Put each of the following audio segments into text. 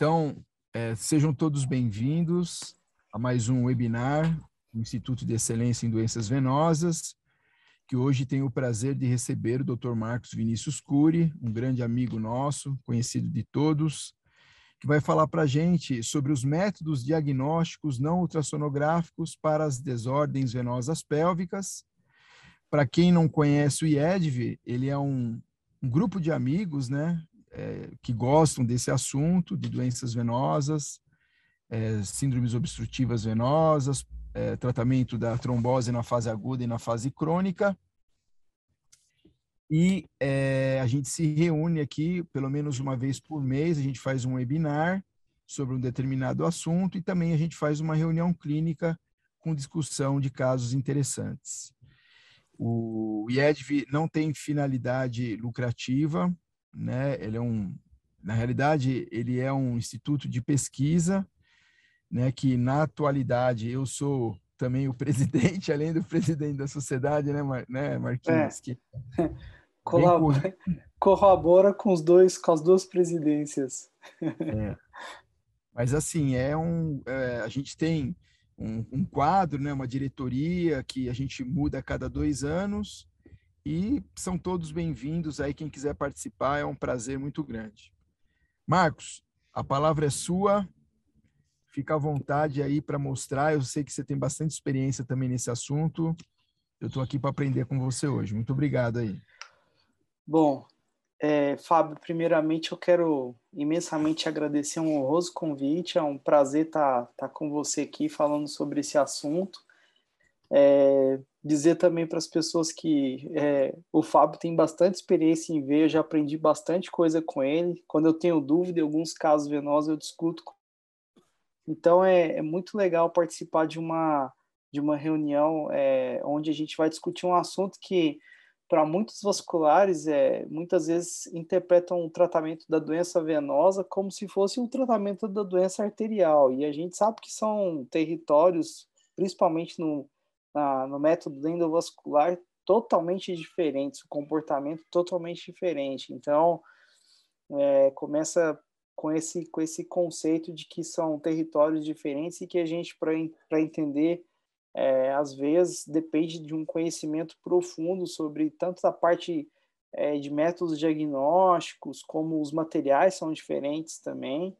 Então, é, sejam todos bem-vindos a mais um webinar do Instituto de Excelência em Doenças Venosas, que hoje tenho o prazer de receber o Dr. Marcos Vinícius Cury, um grande amigo nosso, conhecido de todos, que vai falar para a gente sobre os métodos diagnósticos não ultrassonográficos para as desordens venosas pélvicas. Para quem não conhece o IEDV, ele é um, um grupo de amigos, né, é, que gostam desse assunto, de doenças venosas, é, síndromes obstrutivas venosas, é, tratamento da trombose na fase aguda e na fase crônica. E é, a gente se reúne aqui pelo menos uma vez por mês, a gente faz um webinar sobre um determinado assunto e também a gente faz uma reunião clínica com discussão de casos interessantes. O IEDV não tem finalidade lucrativa, né? Ele é um, na realidade, ele é um instituto de pesquisa, né? Que na atualidade eu sou também o presidente, além do presidente da sociedade, né, Mar né Marquinhos? É. Que Colabora, corrobora com os dois, com as duas presidências. É. Mas assim, é um, é, a gente tem um, um, quadro, né, uma diretoria que a gente muda a cada dois anos e são todos bem-vindos aí, quem quiser participar, é um prazer muito grande. Marcos, a palavra é sua, fica à vontade aí para mostrar, eu sei que você tem bastante experiência também nesse assunto, eu estou aqui para aprender com você hoje, muito obrigado aí. Bom, é, Fábio, primeiramente eu quero imensamente agradecer um honroso convite, é um prazer estar tá, tá com você aqui falando sobre esse assunto. É, dizer também para as pessoas que é, o Fábio tem bastante experiência em eu já aprendi bastante coisa com ele. Quando eu tenho dúvida em alguns casos venosos, eu discuto. Então é, é muito legal participar de uma de uma reunião é, onde a gente vai discutir um assunto que para muitos vasculares é muitas vezes interpretam o tratamento da doença venosa como se fosse o tratamento da doença arterial e a gente sabe que são territórios principalmente no na, no método endovascular totalmente diferentes, o comportamento totalmente diferente. Então, é, começa com esse, com esse conceito de que são territórios diferentes e que a gente, para entender, é, às vezes depende de um conhecimento profundo sobre tanto a parte é, de métodos diagnósticos, como os materiais são diferentes também.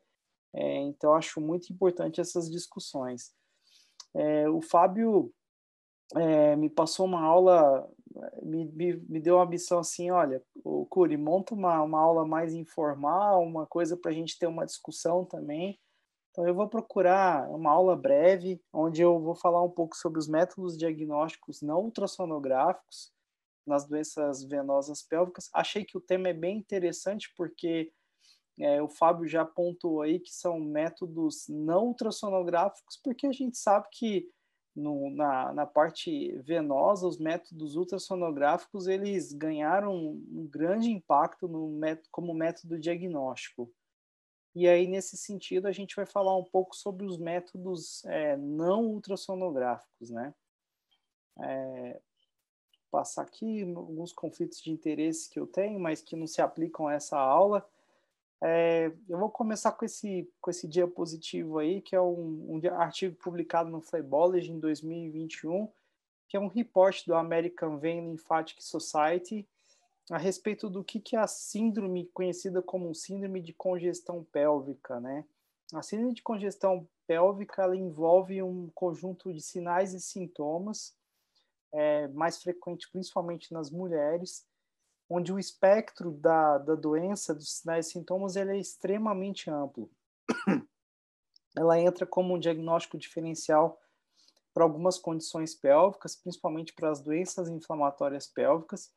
É, então, acho muito importante essas discussões. É, o Fábio é, me passou uma aula, me, me, me, deu uma missão assim, olha, o Curi, monta uma, uma aula mais informal, uma coisa para a gente ter uma discussão também. Então eu vou procurar uma aula breve, onde eu vou falar um pouco sobre os métodos diagnósticos não ultrassonográficos nas doenças venosas pélvicas. Achei que o tema é bem interessante porque é, o Fábio já apontou aí que são métodos não ultrassonográficos, porque a gente sabe que no, na, na parte venosa, os métodos ultrassonográficos eles ganharam um grande impacto no método, como método diagnóstico. E aí, nesse sentido, a gente vai falar um pouco sobre os métodos é, não ultrassonográficos, né? É, passar aqui alguns conflitos de interesse que eu tenho, mas que não se aplicam a essa aula. É, eu vou começar com esse, com esse diapositivo aí, que é um, um artigo publicado no Phlebology em 2021, que é um report do American Vein Lymphatic Society a respeito do que, que é a síndrome conhecida como síndrome de congestão pélvica, né? A síndrome de congestão pélvica ela envolve um conjunto de sinais e sintomas, é, mais frequente principalmente nas mulheres, onde o espectro da, da doença, dos sinais e sintomas, ele é extremamente amplo. Ela entra como um diagnóstico diferencial para algumas condições pélvicas, principalmente para as doenças inflamatórias pélvicas,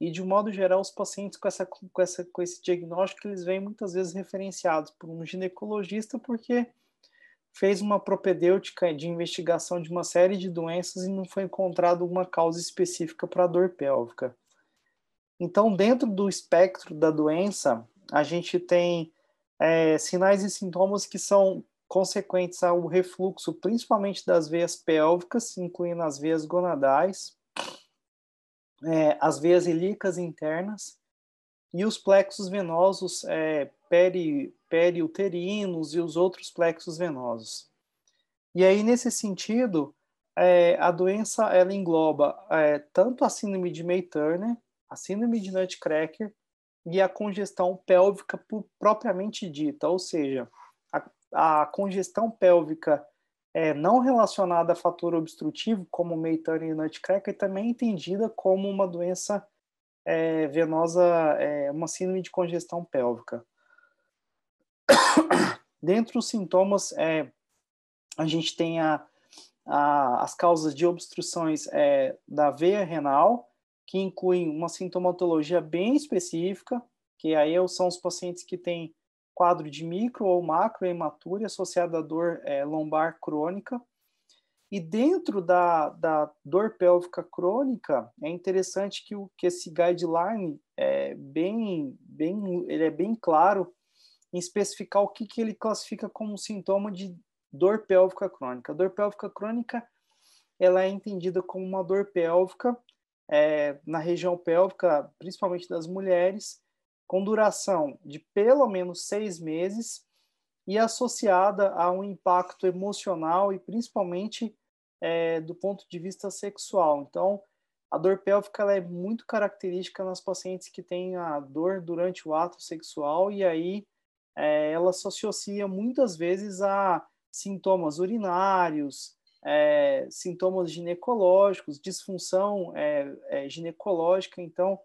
e de um modo geral os pacientes com essa com essa com esse diagnóstico eles vêm muitas vezes referenciados por um ginecologista porque fez uma propedêutica de investigação de uma série de doenças e não foi encontrado uma causa específica para a dor pélvica. Então, dentro do espectro da doença, a gente tem é, sinais e sintomas que são consequentes ao refluxo, principalmente das veias pélvicas, incluindo as veias gonadais, é, as veias ilíacas internas e os plexos venosos, é, peri, periuterinos e os outros plexos venosos. E aí, nesse sentido, é, a doença ela engloba é, tanto a síndrome de May-Turner, a síndrome de Nutcracker e a congestão pélvica propriamente dita, ou seja, a, a congestão pélvica é, não relacionada a fator obstrutivo, como May-Turner e Nutcracker, também é entendida como uma doença é, venosa, é, uma síndrome de congestão pélvica. Dentre os sintomas, é, a gente tem a, a, as causas de obstruções é, da veia renal, que incluem uma sintomatologia bem específica, que aí são os pacientes que têm quadro de micro ou macro hematúria associada à dor é, lombar crônica. E dentro da, da dor pélvica crônica, é interessante que, o, que esse guideline é bem, bem, ele é bem claro em especificar o que, que ele classifica como sintoma de dor pélvica crônica. A dor pélvica crônica ela é entendida como uma dor pélvica é, na região pélvica, principalmente das mulheres, com duração de pelo menos seis meses e associada a um impacto emocional e principalmente é, do ponto de vista sexual. Então, a dor pélvica é muito característica nas pacientes que têm a dor durante o ato sexual e aí é, ela se associa muitas vezes a sintomas urinários, é, sintomas ginecológicos, disfunção é, é, ginecológica. Então,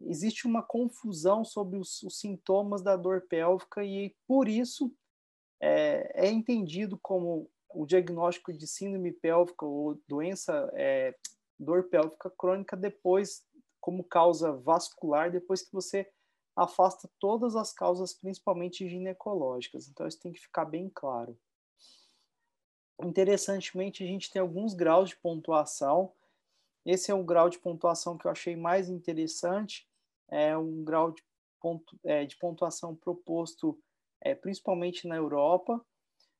existe uma confusão sobre os, os, sintomas da dor pélvica e, por isso, é, é entendido como o diagnóstico de síndrome pélvica ou doença, é, dor pélvica crônica, depois, como causa vascular, depois que você afasta todas as causas, principalmente ginecológicas. Então, isso tem que ficar bem claro. Interessantemente, a gente tem alguns graus de pontuação. Esse é o grau de pontuação que eu achei mais interessante. É um grau de, pontu, é, de pontuação proposto é, principalmente na Europa,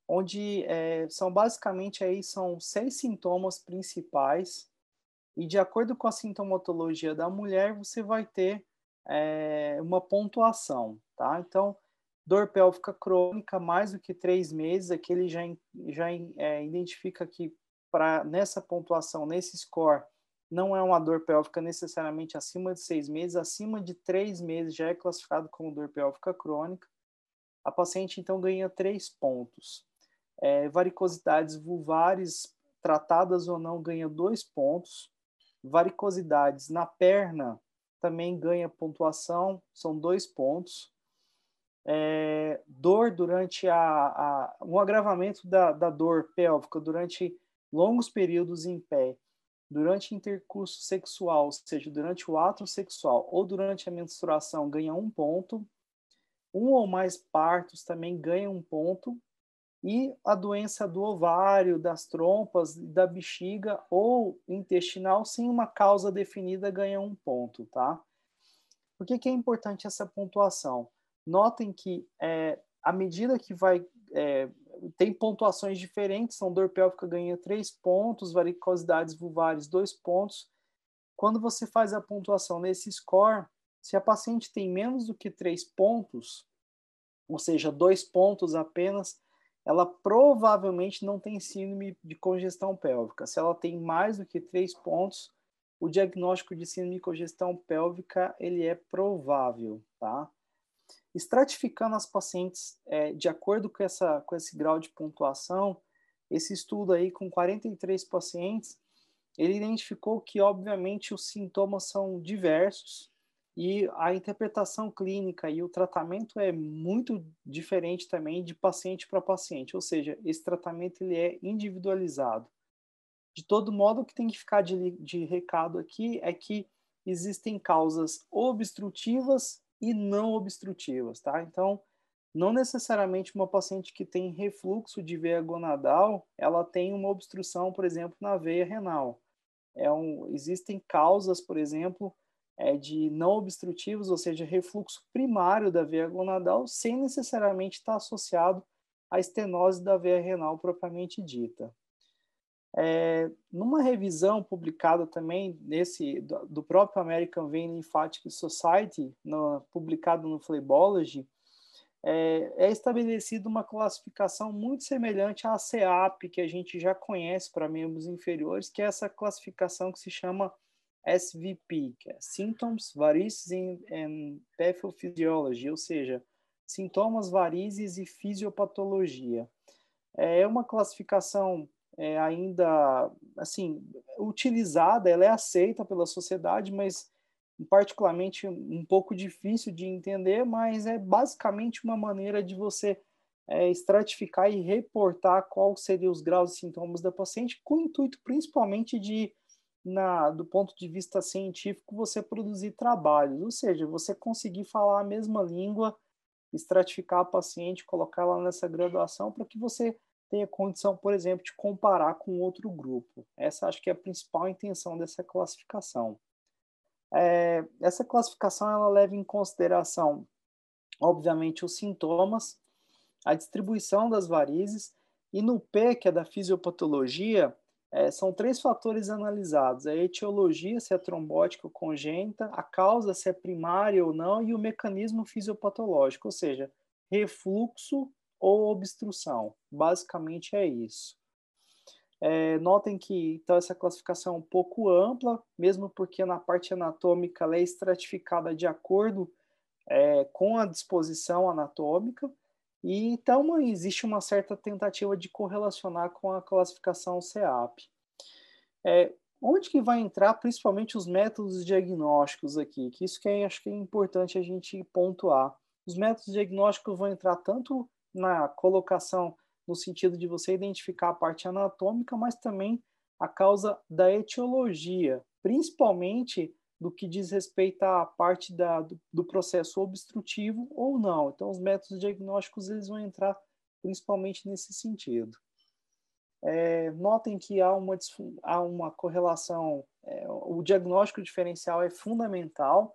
onde é, são basicamente aí são seis sintomas principais e de acordo com a sintomatologia da mulher você vai ter é, uma pontuação, tá? Então Dor pélvica crônica, mais do que três meses, aqui ele já, já é, identifica que para nessa pontuação, nesse score, não é uma dor pélvica necessariamente acima de seis meses, acima de três meses já é classificado como dor pélvica crônica. A paciente então ganha três pontos. É, varicosidades vulvares tratadas ou não ganha dois pontos. Varicosidades na perna também ganha pontuação, são dois pontos é, dor durante a, a, um agravamento da, da dor pélvica durante longos períodos em pé, durante intercurso sexual, ou seja, durante o ato sexual ou durante a menstruação, ganha um ponto. Um ou mais partos também ganha um ponto. E a doença do ovário, das trompas, da bexiga ou intestinal, sem uma causa definida, ganha um ponto, tá? Por que, que é importante essa pontuação? Notem que é, à medida que vai é, tem pontuações diferentes, são dor pélvica ganha três pontos, varicosidades vulvares dois pontos. Quando você faz a pontuação nesse score, se a paciente tem menos do que três pontos, ou seja, dois pontos apenas, ela provavelmente não tem síndrome de congestão pélvica. Se ela tem mais do que três pontos, o diagnóstico de síndrome de congestão pélvica ele é provável, tá? Estratificando as pacientes é, de acordo com, essa, com esse grau de pontuação, esse estudo aí com 43 pacientes, ele identificou que, obviamente, os sintomas são diversos e a interpretação clínica e o tratamento é muito diferente também de paciente para paciente, ou seja, esse tratamento ele é individualizado. De todo modo, o que tem que ficar de, de recado aqui é que existem causas obstrutivas e não obstrutivas, tá? Então, não necessariamente uma paciente que tem refluxo de veia gonadal, ela tem uma obstrução, por exemplo, na veia renal. É um, existem causas, por exemplo, é, de não obstrutivos, ou seja, refluxo primário da veia gonadal, sem necessariamente estar associado à estenose da veia renal propriamente dita. É, numa revisão publicada também nesse do, do próprio American Vein Lymphatic Society, no, publicado no Phlebology, é, é estabelecida uma classificação muito semelhante à CEAP, que a gente já conhece para membros inferiores, que é essa classificação que se chama SVP, que é Symptoms, Varices and Pathophysiology, ou seja, sintomas, varizes e fisiopatologia. É uma classificação é, ainda, assim, utilizada, ela é aceita pela sociedade, mas particularmente um pouco difícil de entender, mas é basicamente uma maneira de você é, estratificar e reportar quais seriam os graus e sintomas da paciente, com o intuito principalmente de, na, do ponto de vista científico, você produzir trabalhos, ou seja, você conseguir falar a mesma língua, estratificar a paciente, colocá-la nessa graduação para que você tenha condição, por exemplo, de comparar com outro grupo. Essa acho que é a principal intenção dessa classificação. É, essa classificação ela leva em consideração, obviamente, os sintomas, a distribuição das varizes, e no P, que é da fisiopatologia, é, são três fatores analisados: a etiologia, se é trombótica ou congênita, a causa, se é primária ou não, e o mecanismo fisiopatológico, ou seja, refluxo ou obstrução. Basicamente é isso. É, notem que então essa classificação é um pouco ampla, mesmo porque na parte anatômica ela é estratificada de acordo é, com a disposição anatômica, e então existe uma certa tentativa de correlacionar com a classificação CEAP. É, onde que vai entrar principalmente os métodos diagnósticos aqui? Que isso que é, acho que é importante a gente pontuar. Os métodos diagnósticos vão entrar tanto na colocação no sentido de você identificar a parte anatômica, mas também a causa da etiologia, principalmente do que diz respeito à parte da, do, do, processo obstrutivo ou não. Então, os métodos diagnósticos eles vão entrar principalmente nesse sentido. É, notem que há uma, há uma correlação, é, o diagnóstico diferencial é fundamental.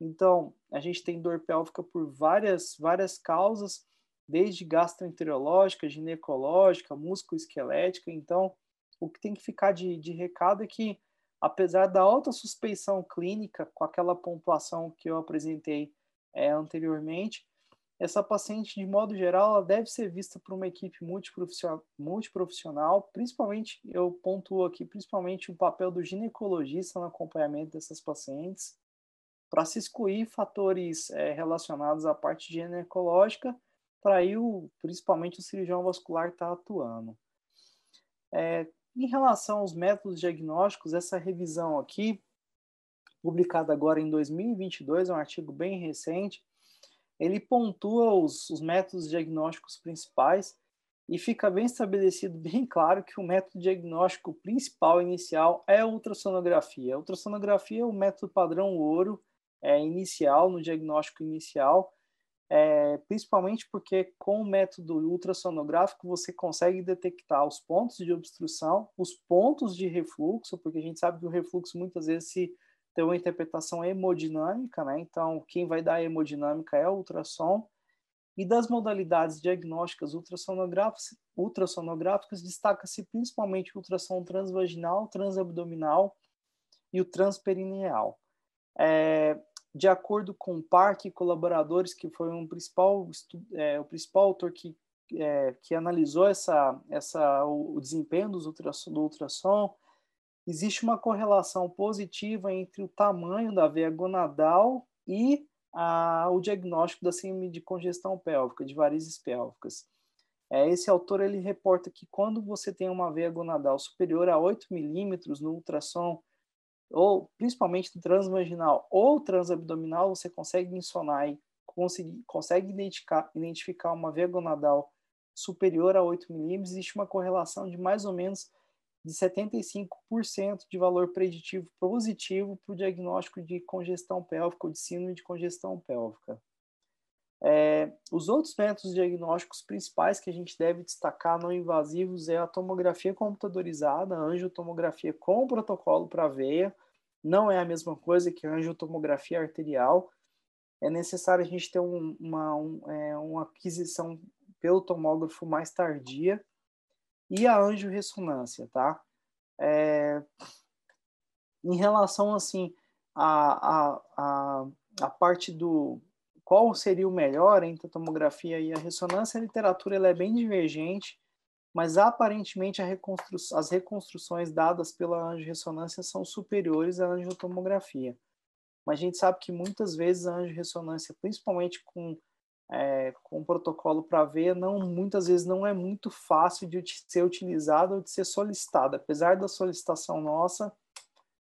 Então, a gente tem dor pélvica por várias, várias causas, desde gastroenterológica, ginecológica, musculoesquelética. Então, o que tem que ficar de, de recado é que, apesar da alta suspeição clínica, com aquela pontuação que eu apresentei é, anteriormente, essa paciente, de modo geral, ela deve ser vista por uma equipe multiprofissional, multiprofissional, principalmente, eu pontuo aqui, principalmente o papel do ginecologista no acompanhamento dessas pacientes, para se excluir fatores é, relacionados à parte ginecológica para aí o, principalmente o cirurgião vascular estar tá atuando. É, em relação aos métodos diagnósticos, essa revisão aqui, publicada agora em 2022, é um artigo bem recente, ele pontua os, os métodos diagnósticos principais e fica bem estabelecido, bem claro, que o método diagnóstico principal inicial é a ultrassonografia. A ultrassonografia é o método padrão ouro é, inicial, no diagnóstico inicial, é, principalmente porque com o método ultrassonográfico você consegue detectar os pontos de obstrução, os pontos de refluxo, porque a gente sabe que o refluxo muitas vezes se tem uma interpretação hemodinâmica, né? Então, quem vai dar a hemodinâmica é o ultrassom. E das modalidades diagnósticas ultrassonográficas, ultrassonográficas destaca-se principalmente o ultrassom transvaginal, transabdominal e o transperineal. É, de acordo com o Park e colaboradores, que foi um principal, é, o principal autor que, é, que analisou essa, essa, o, desempenho dos do ultrassom, existe uma correlação positiva entre o tamanho da veia gonadal e a, o diagnóstico da síndrome de congestão pélvica, de varizes pélvicas. É, esse autor ele reporta que quando você tem uma veia gonadal superior a 8 milímetros no ultrassom ou principalmente transvaginal ou transabdominal, você consegue mencionar e conseguir, consegue identificar, identificar uma veia gonadal superior a 8 milímetros, existe uma correlação de mais ou menos de 75% de valor preditivo positivo para o diagnóstico de congestão pélvica ou de síndrome de congestão pélvica. É, os outros métodos diagnósticos principais que a gente deve destacar não invasivos é a tomografia computadorizada, a angiotomografia com protocolo para veia. Não é a mesma coisa que a angiotomografia arterial. É necessário a gente ter um, uma, um, é, uma aquisição pelo tomógrafo mais tardia. E a angiorressonância, tá? É, em relação, assim, a, a, a, a parte do, qual seria o melhor entre a tomografia e a ressonância? A literatura ela é bem divergente, mas aparentemente reconstru as reconstruções dadas pela angiorressonância são superiores à angiotomografia. Mas a gente sabe que muitas vezes a angiorressonância, principalmente com é, com um protocolo para veia, não muitas vezes não é muito fácil de ser utilizada ou de ser solicitada. Apesar da solicitação nossa,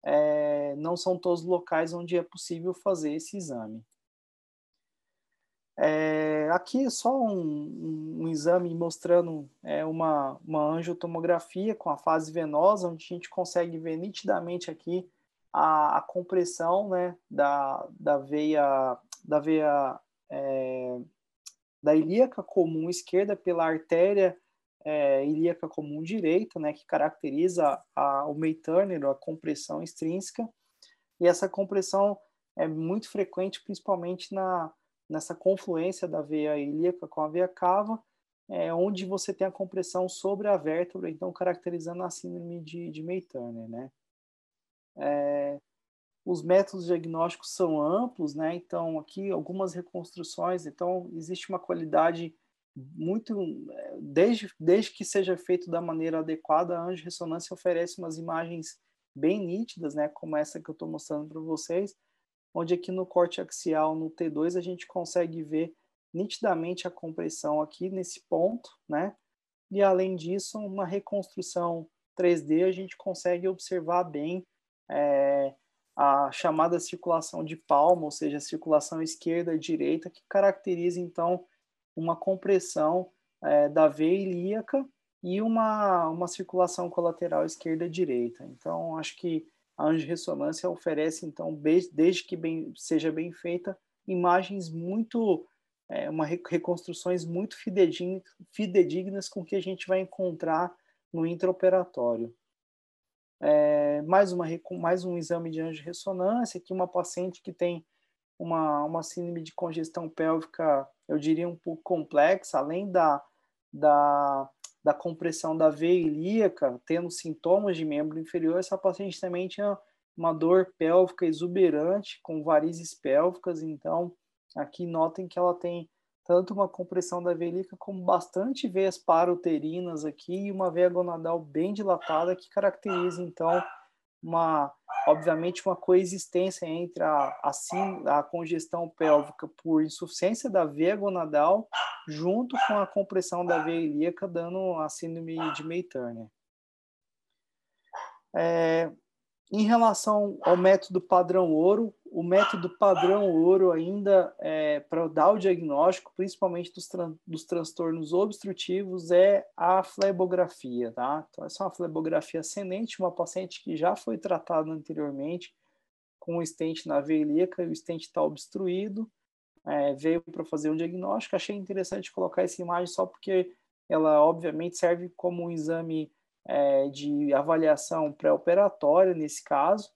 é, não são todos os locais onde é possível fazer esse exame. É, aqui é só um, um, um exame mostrando é, uma, uma angiotomografia com a fase venosa, onde a gente consegue ver nitidamente aqui a, a compressão né, da, da veia, da veia é, da ilíaca comum esquerda pela artéria é, ilíaca comum direita, né, que caracteriza a, o May Turner, a compressão extrínseca, e essa compressão é muito frequente, principalmente na, nessa confluência da veia ilíaca com a veia cava, é, onde você tem a compressão sobre a vértebra, então caracterizando a síndrome de, de May Turner, né. É, os métodos diagnósticos são amplos, né? Então, aqui algumas reconstruções, então existe uma qualidade muito desde desde que seja feito da maneira adequada, a angiorressonância oferece umas imagens bem nítidas, né, como essa que eu estou mostrando para vocês, onde aqui no corte axial no T2 a gente consegue ver nitidamente a compressão aqui nesse ponto, né? E além disso, uma reconstrução 3D a gente consegue observar bem é, a chamada circulação de palma, ou seja, a circulação esquerda e direita, que caracteriza então uma compressão é, da veia ilíaca e uma, uma circulação colateral esquerda e direita. Então, acho que a angiorressonância oferece, então, desde que bem, seja bem feita, imagens muito, é, uma reconstruções muito fidedignas, com o que a gente vai encontrar no intraoperatório. É, mais, uma, mais um exame de angiorressonância, aqui uma paciente que tem uma, uma síndrome de congestão pélvica, eu diria um pouco complexa, além da, da, da compressão da veia ilíaca, tendo sintomas de membro inferior, essa paciente também tinha uma dor pélvica exuberante, com varizes pélvicas, então aqui notem que ela tem tanto uma compressão da veia como bastante veias paruterinas aqui e uma veia gonadal bem dilatada que caracteriza então uma obviamente uma coexistência entre a, a, a congestão pélvica por insuficiência da veia gonadal junto com a compressão da veia ilíaca dando a síndrome de May Turner. É, em relação ao método padrão ouro, o método padrão ouro ainda é, para dar o diagnóstico, principalmente dos, tran dos transtornos obstrutivos, é a flebografia, tá? Então, essa é uma flebografia ascendente, uma paciente que já foi tratada anteriormente com um stent na veia ilíaca o stent está obstruído, é, veio para fazer um diagnóstico. Achei interessante colocar essa imagem só porque ela, obviamente, serve como um exame é, de avaliação pré-operatória nesse caso.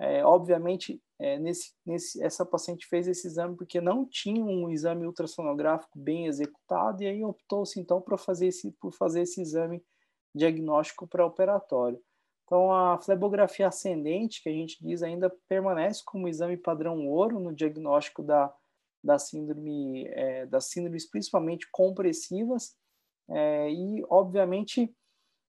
É, obviamente, é, nesse, nesse, essa paciente fez esse exame porque não tinha um exame ultrassonográfico bem executado e aí optou-se então para fazer esse, por fazer esse exame diagnóstico pré-operatório. Então, a flebografia ascendente, que a gente diz, ainda permanece como exame padrão ouro no diagnóstico da, da síndrome, é, das síndromes principalmente compressivas, é, e, obviamente,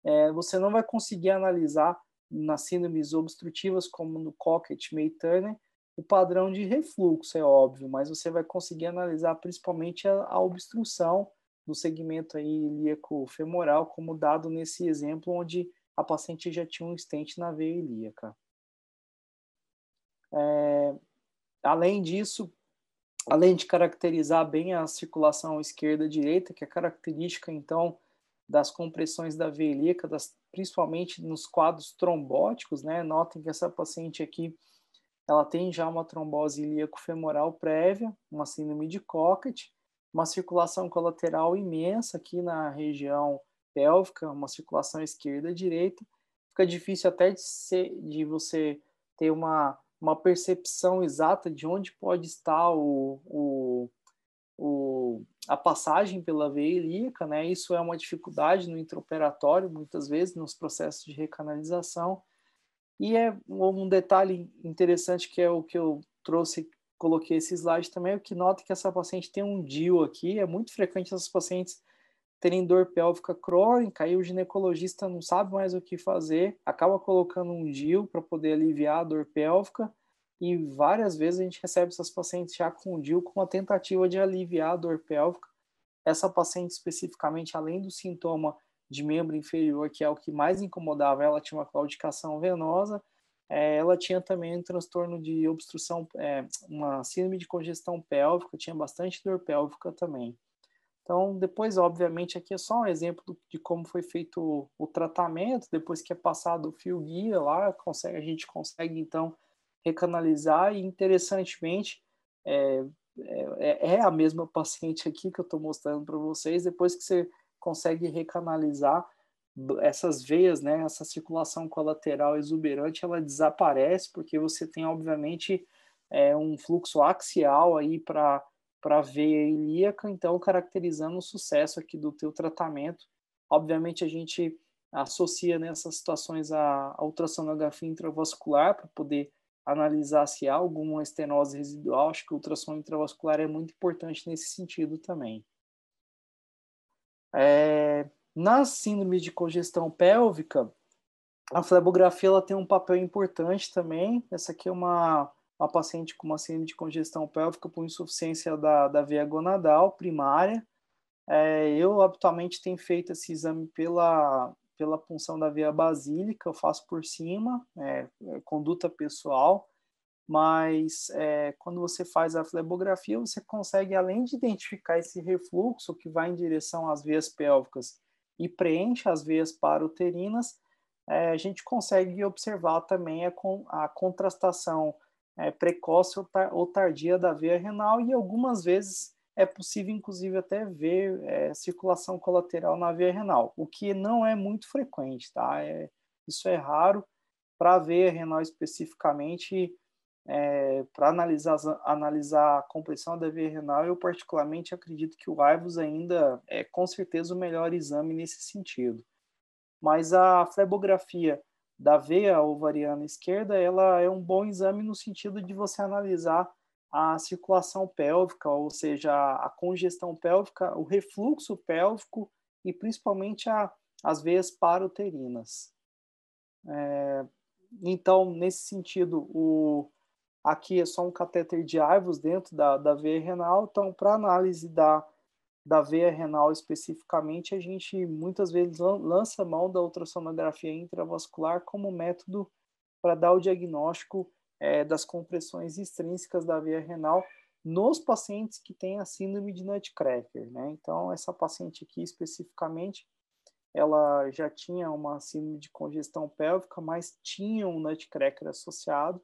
é, você não vai conseguir analisar nas síndromes obstrutivas, como no Cockett, May Turner, o padrão de refluxo, é óbvio, mas você vai conseguir analisar principalmente a, a obstrução do segmento aí ilíaco femoral, como dado nesse exemplo onde a paciente já tinha um stent na veia ilíaca. É, além disso, além de caracterizar bem a circulação esquerda-direita, que é característica, então, das compressões da veia ilíaca, das, principalmente nos quadros trombóticos, né? Notem que essa paciente aqui, ela tem já uma trombose ilíaco-femoral prévia, uma síndrome de Cockett, uma circulação colateral imensa aqui na região pélvica, uma circulação esquerda-direita. Fica difícil até de, ser, de você ter uma, uma percepção exata de onde pode estar o, o, o, a passagem pela veia ilíaca, né? Isso é uma dificuldade no intraoperatório, muitas vezes, nos processos de recanalização. E é um detalhe interessante que é o que eu trouxe coloquei esse slide também, o que nota é que essa paciente tem um DIU aqui, é muito frequente essas pacientes terem dor pélvica crônica, aí o ginecologista não sabe mais o que fazer, acaba colocando um DIU para poder aliviar a dor pélvica, e várias vezes a gente recebe essas pacientes já com o DIU com uma tentativa de aliviar a dor pélvica. Essa paciente especificamente, além do sintoma de membro inferior, que é o que mais incomodava, ela tinha uma claudicação venosa, é, ela tinha também um transtorno de obstrução, é, uma síndrome de congestão pélvica, tinha bastante dor pélvica também. Então, depois, obviamente, aqui é só um exemplo de como foi feito o, o tratamento, depois que é passado o fio guia lá, consegue, a gente consegue, então, recanalizar e, interessantemente, é, é, é a mesma paciente aqui que eu estou mostrando para vocês, depois que você consegue recanalizar, essas veias, né, essa circulação colateral exuberante, ela desaparece porque você tem, obviamente, é, um fluxo axial aí para para a veia ilíaca, então caracterizando o sucesso aqui do teu tratamento. Obviamente a gente associa nessas situações a, a ultrassonografia intravascular para poder analisar se há alguma estenose residual. Acho que o ultrassom intravascular é muito importante nesse sentido também. É, na síndrome de congestão pélvica, a flebografia ela tem um papel importante também. Essa aqui é uma, uma paciente com uma síndrome de congestão pélvica por insuficiência da, da veia gonadal primária. É, eu habitualmente tenho feito esse exame pela, pela punção da veia basílica, eu faço por cima, é, é conduta pessoal, mas é, quando você faz a flebografia, você consegue, além de identificar esse refluxo que vai em direção às veias pélvicas e preenche as veias paruterinas, é, a gente consegue observar também a, a contrastação é, precoce ou tardia da veia renal e algumas vezes é possível, inclusive, até ver é, circulação colateral na veia renal, o que não é muito frequente, tá? É, isso é raro. Para a veia renal especificamente, é, para analisar, analisar a compressão da veia renal, eu particularmente acredito que o AIVOS ainda é com certeza o melhor exame nesse sentido. Mas a flebografia da veia ovariana esquerda, ela é um bom exame no sentido de você analisar a circulação pélvica, ou seja, a congestão pélvica, o refluxo pélvico e principalmente a, as veias paruterinas. É, então, nesse sentido, o, Aqui é só um catéter de Aivos dentro da, da veia renal. Então, para análise da, da veia renal especificamente, a gente muitas vezes lança mão da ultrassonografia intravascular como método para dar o diagnóstico é, das compressões extrínsecas da veia renal nos pacientes que têm a síndrome de Nutcracker. Né? Então, essa paciente aqui especificamente, ela já tinha uma síndrome de congestão pélvica, mas tinha um Nutcracker associado.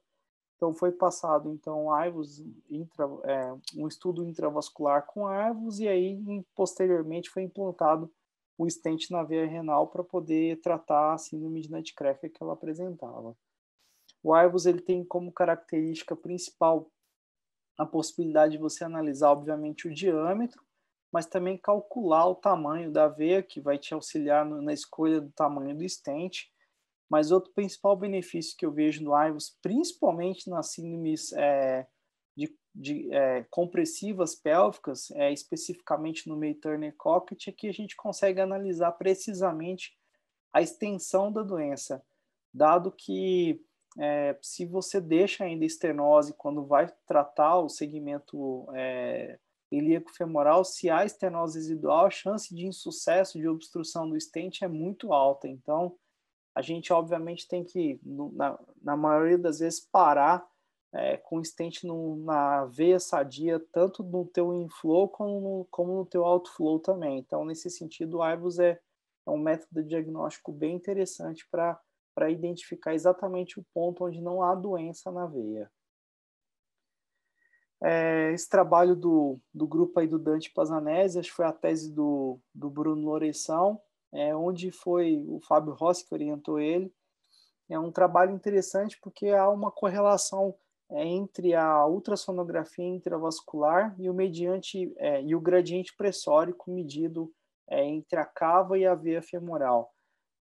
Então foi passado então AIVOS, intra, é, um estudo intravascular com AIVOS e aí posteriormente foi implantado o stent na veia renal para poder tratar a síndrome de Nutcracker que ela apresentava. O AIVOS ele tem como característica principal a possibilidade de você analisar obviamente o diâmetro, mas também calcular o tamanho da veia que vai te auxiliar na escolha do tamanho do stent mas outro principal benefício que eu vejo no IVOS, principalmente nas síndromes é, de, de é, compressivas pélvicas, é, especificamente no meio Turner Cockett, é que a gente consegue analisar precisamente a extensão da doença, dado que é, se você deixa ainda estenose quando vai tratar o segmento é, ilíaco femoral, se há estenose residual, a chance de insucesso de obstrução do stent é muito alta. Então, a gente obviamente tem que, na, na maioria das vezes, parar é, com o stent no, na veia sadia, tanto no teu inflow como no, como no teu outflow também. Então, nesse sentido, o IVUS é, é um método diagnóstico bem interessante para identificar exatamente o ponto onde não há doença na veia. É, esse trabalho do, do grupo aí do Dante Pazanese, acho que foi a tese do, do Bruno Loureção, é, onde foi o Fábio Rossi que orientou ele. É um trabalho interessante porque há uma correlação é, entre a ultrassonografia intravascular e o mediante é, e o gradiente pressórico medido é, entre a cava e a veia femoral.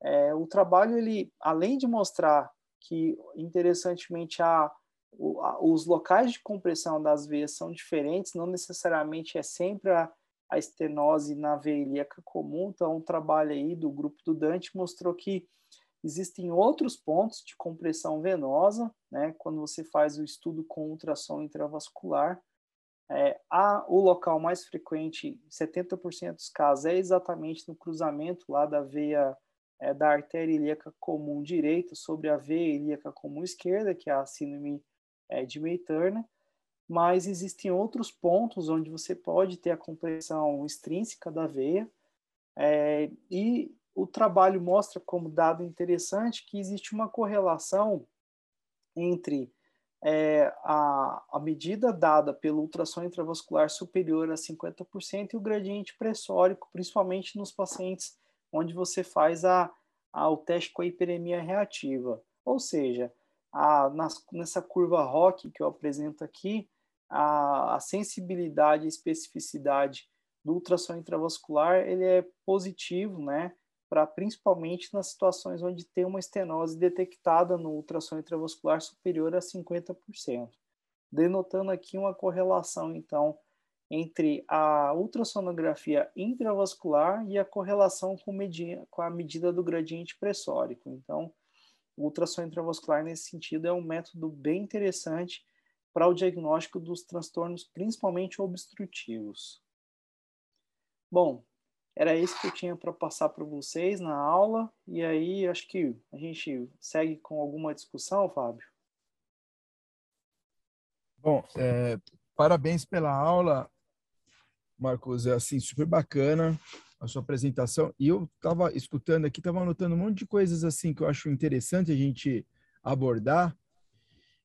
É, o trabalho ele, além de mostrar que interessantemente há os locais de compressão das veias são diferentes, não necessariamente é sempre a, a estenose na veia ilíaca comum. Então, um trabalho aí do grupo do Dante mostrou que existem outros pontos de compressão venosa, né? Quando você faz o estudo com ultrassom intravascular, é, a, o local mais frequente, 70% dos casos, é exatamente no cruzamento lá da veia é, da artéria ilíaca comum direita sobre a veia ilíaca comum esquerda, que é a síndrome é, de May-Turner, mas existem outros pontos onde você pode ter a compressão extrínseca da veia, é, e o trabalho mostra como dado interessante que existe uma correlação entre é, a, a medida dada pelo ultrassom intravascular superior a 50% e o gradiente pressórico, principalmente nos pacientes onde você faz a, a, o teste com a hiperemia reativa. Ou seja, a, nas, nessa curva ROC que eu apresento aqui, a, a sensibilidade e especificidade do ultrassom intravascular ele é positivo, né? Principalmente nas situações onde tem uma estenose detectada no ultrassom intravascular superior a 50%, denotando aqui uma correlação então entre a ultrassonografia intravascular e a correlação com, com a medida do gradiente pressórico. Então, ultrassom intravascular, nesse sentido, é um método bem interessante para o diagnóstico dos transtornos, principalmente obstrutivos. Bom, era isso que eu tinha para passar para vocês na aula, e aí acho que a gente segue com alguma discussão, Fábio. Bom, é, parabéns pela aula, Marcos, é assim, super bacana a sua apresentação. E eu estava escutando aqui, estava anotando um monte de coisas assim que eu acho interessante a gente abordar,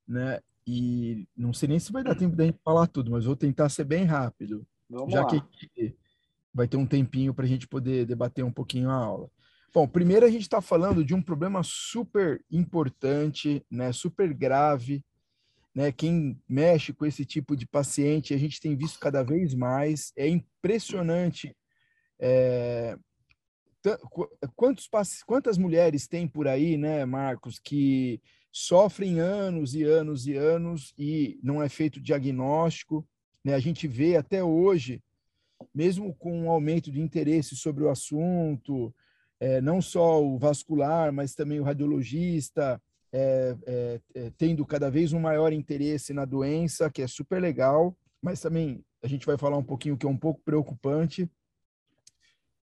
né? E não sei nem se vai dar tempo da gente falar tudo, mas vou tentar ser bem rápido, Vamos já lá. que vai ter um tempinho para a gente poder debater um pouquinho a aula. Bom, primeiro a gente está falando de um problema super importante, né? Super grave, né? Quem mexe com esse tipo de paciente, a gente tem visto cada vez mais. É impressionante é, quantos, quantas mulheres tem por aí, né, Marcos, que sofrem anos e anos e anos e não é feito diagnóstico. Né? A gente vê até hoje, mesmo com um aumento de interesse sobre o assunto, é, não só o vascular, mas também o radiologista, é, é, é, tendo cada vez um maior interesse na doença, que é super legal, mas também a gente vai falar um pouquinho que é um pouco preocupante,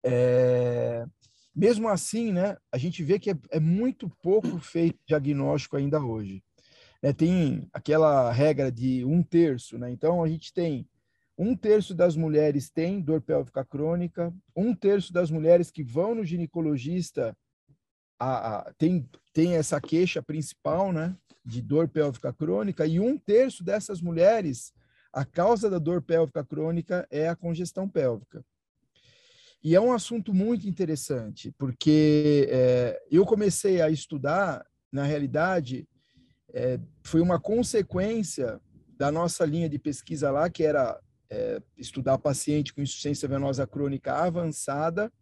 é, mesmo assim, né, a gente vê que é, é muito pouco feito diagnóstico ainda hoje. É, tem aquela regra de um terço, né? Então a gente tem um terço das mulheres tem dor pélvica crônica, um terço das mulheres que vão no ginecologista a, a, tem, tem essa queixa principal, né, de dor pélvica crônica, e um terço dessas mulheres, a causa da dor pélvica crônica é a congestão pélvica. E é um assunto muito interessante, porque é, eu comecei a estudar, na realidade, é, foi uma consequência da nossa linha de pesquisa lá, que era é, estudar paciente com insuficiência venosa crônica avançada,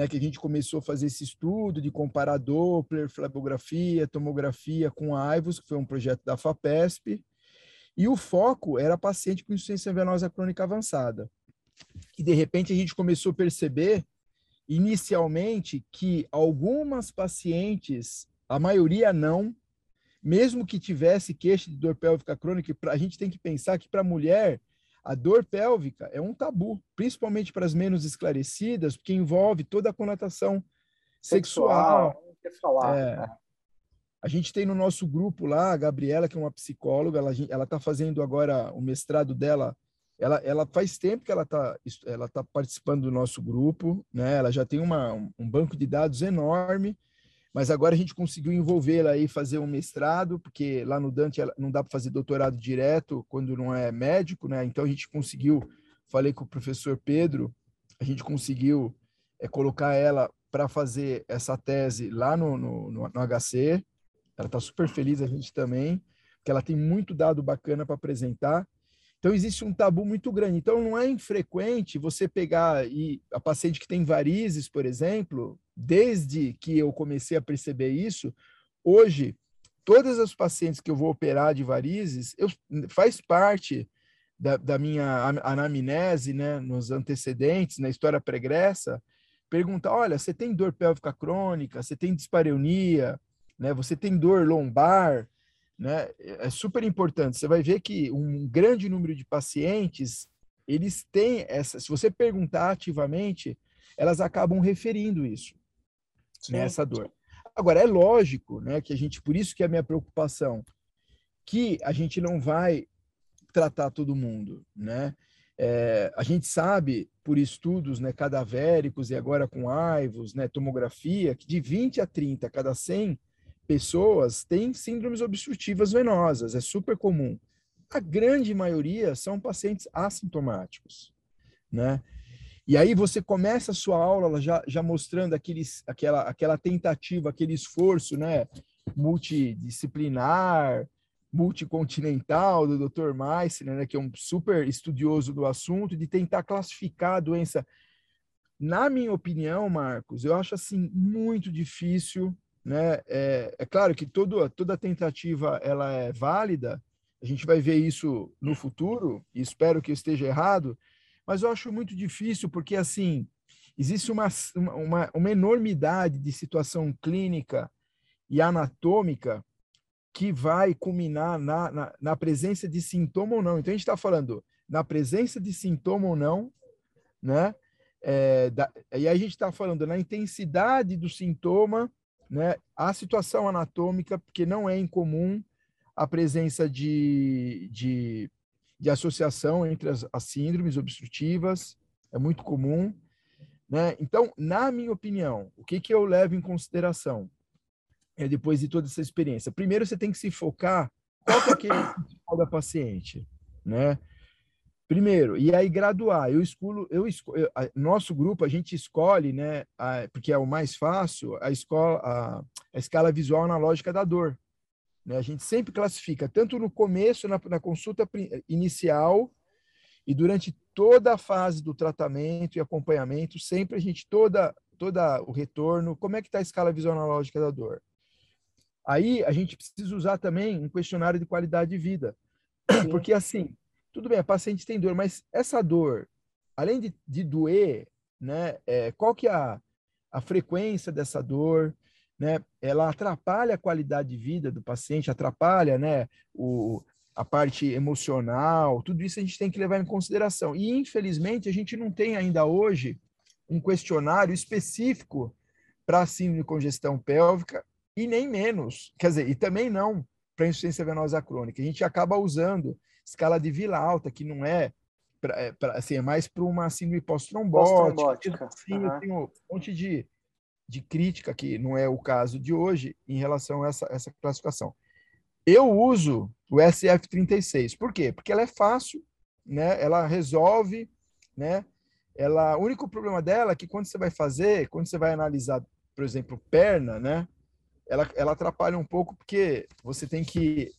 né, que a gente começou a fazer esse estudo de comparar Doppler, flebografia, tomografia com a que foi um projeto da FAPESP, e o foco era paciente com insuficiência venosa crônica avançada. Que de repente a gente começou a perceber inicialmente que algumas pacientes, a maioria não, mesmo que tivesse queixa de dor pélvica crônica, a gente tem que pensar que para a mulher a dor pélvica é um tabu, principalmente para as menos esclarecidas, porque envolve toda a conotação sexual. sexual. É, né? A gente tem no nosso grupo lá a Gabriela, que é uma psicóloga, ela está fazendo agora o mestrado dela ela, ela faz tempo que ela está ela tá participando do nosso grupo, né? Ela já tem uma, um banco de dados enorme, mas agora a gente conseguiu envolvê-la aí fazer um mestrado, porque lá no Dante não dá para fazer doutorado direto quando não é médico, né? Então a gente conseguiu, falei com o professor Pedro, a gente conseguiu é, colocar ela para fazer essa tese lá no, no, no, no HC. Ela está super feliz, a gente também, porque ela tem muito dado bacana para apresentar. Então, existe um tabu muito grande. Então, não é infrequente você pegar e a paciente que tem varizes, por exemplo, desde que eu comecei a perceber isso, hoje, todas as pacientes que eu vou operar de varizes, eu, faz parte da, da minha anamnese, né, nos antecedentes, na história pregressa, perguntar, olha, você tem dor pélvica crônica, você tem dispareunia, né, você tem dor lombar, né, é super importante. Você vai ver que um grande número de pacientes, eles têm essa, se você perguntar ativamente, elas acabam referindo isso, né, essa dor. Agora, é lógico, né, que a gente, por isso que é a minha preocupação, que a gente não vai tratar todo mundo, né? É, a gente sabe por estudos né, cadavéricos e agora com aivos, né, tomografia, que de 20 a 30 cada 100 pessoas têm síndromes obstrutivas venosas, é super comum. A grande maioria são pacientes assintomáticos, né? E aí você começa a sua aula já, já mostrando aqueles, aquela, aquela tentativa, aquele esforço, né, multidisciplinar, multicontinental do Dr. Meissner, né, que é um super estudioso do assunto, de tentar classificar a doença. Na minha opinião, Marcos, eu acho assim muito difícil, né? É, é claro que todo, toda tentativa ela é válida. A gente vai ver isso no futuro e espero que eu esteja errado, mas eu acho muito difícil porque assim existe uma, uma, uma enormidade de situação clínica e anatômica que vai culminar na, na, na presença de sintoma ou não. Então, a gente está falando na presença de sintoma ou não, né? É, da, e a gente está falando na intensidade do sintoma, né? A situação anatômica, porque não é incomum a presença de, de, de associação entre as, as síndromes obstrutivas, é muito comum, né? Então, na minha opinião, o que, que eu levo em consideração? é, depois de toda essa experiência? Primeiro, você tem que se focar qual é aquele principal da paciente, né? Primeiro, e aí graduar. Eu escolho, eu, escolho, nosso grupo a gente escolhe, né? A, porque é o mais fácil, a escola, a, a, escala visual analógica da dor. Né? A gente sempre classifica tanto no começo, na, na consulta inicial e durante toda a fase do tratamento e acompanhamento, sempre a gente toda toda o retorno. Como é que está a escala visual analógica da dor? Aí a gente precisa usar também um questionário de qualidade de vida. Porque assim, tudo bem, a paciente tem dor, mas essa dor, além de, de doer, né, é, qual que é a, a frequência dessa dor, né? Ela atrapalha a qualidade de vida do paciente, atrapalha, né, o, a parte emocional, tudo isso a gente tem que levar em consideração. E infelizmente a gente não tem ainda hoje um questionário específico para síndrome de congestão pélvica e nem menos, quer dizer, e também não para insuficiência venosa crônica. A gente acaba usando escala de Vila Alta, que não é, pra, é, pra, assim, é mais para uma síndrome pós-trombótica. Sim, uhum. Eu tenho um monte de, de crítica, que não é o caso de hoje, em relação a essa, essa classificação. Eu uso o SF36. Por quê? Porque ela é fácil, né? ela resolve, né? ela, o único problema dela é que quando você vai fazer, quando você vai analisar, por exemplo, perna, né? ela, ela atrapalha um pouco porque você tem que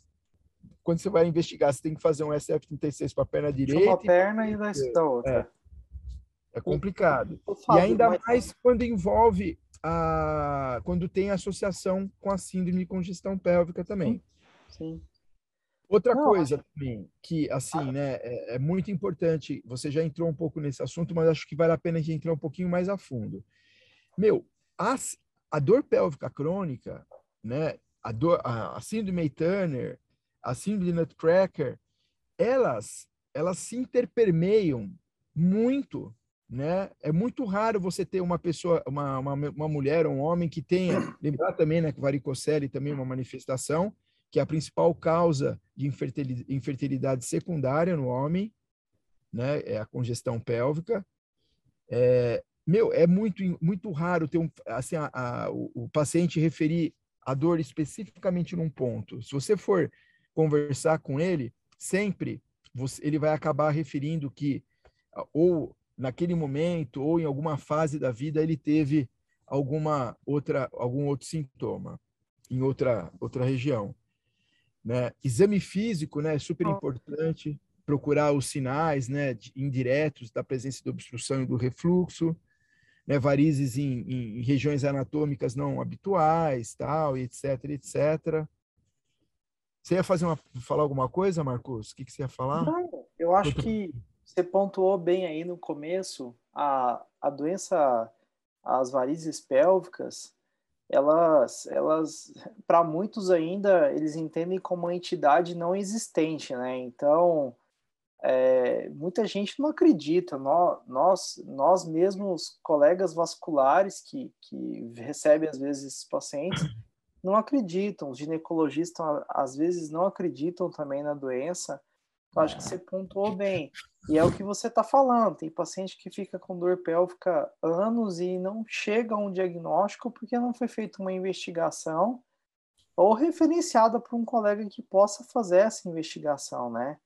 quando você vai investigar, você tem que fazer um SF36 para a perna direita. Uma perna e da outra. É, é complicado. e ainda mais quando envolve a quando tem associação com a síndrome de congestão pélvica também. Sim. Outra Não, coisa acho... também que assim, ah. né, é, é, muito importante. Você já entrou um pouco nesse assunto, mas acho que vale a pena a gente entrar um pouquinho mais a fundo. Meu, as, a dor pélvica crônica, né, a, dor, a, a síndrome Turner, a síndrome Nutcracker, elas, elas se interpermeiam muito, né? É muito raro você ter uma pessoa, uma, uma, uma mulher ou um homem que tenha, lembrar também, né, que varicocele também é uma manifestação, que é a principal causa de infertilidade secundária no homem, né, é a congestão pélvica. É, meu, é muito, muito raro ter um, assim, a, a, o, o, paciente referir a dor especificamente num ponto. Se você for conversar com ele, sempre você, ele vai acabar referindo que ou naquele momento ou em alguma fase da vida ele teve alguma outra algum outro sintoma em outra outra região, né? Exame físico, né, é super importante procurar os sinais, né, indiretos da presença de obstrução e do refluxo né, varizes em, em, regiões anatômicas não habituais, tal, etc, etc. Você ia fazer uma, falar alguma coisa, Marcos? O que, que você ia falar? Não, eu acho que você pontuou bem aí no começo a, a doença, as varizes pélvicas, elas, elas para muitos ainda, eles entendem como uma entidade não existente, né? Então, é, muita gente não acredita. Nós, nós, nós mesmos, colegas vasculares que, que recebem às vezes esses pacientes, não acreditam. Os ginecologistas às vezes não acreditam também na doença. Então, acho que você pontuou bem. E é o que você está falando. Tem paciente que fica com dor pélvica anos e não chega a um diagnóstico porque não foi feita uma investigação ou referenciada para um colega que possa fazer essa investigação, né?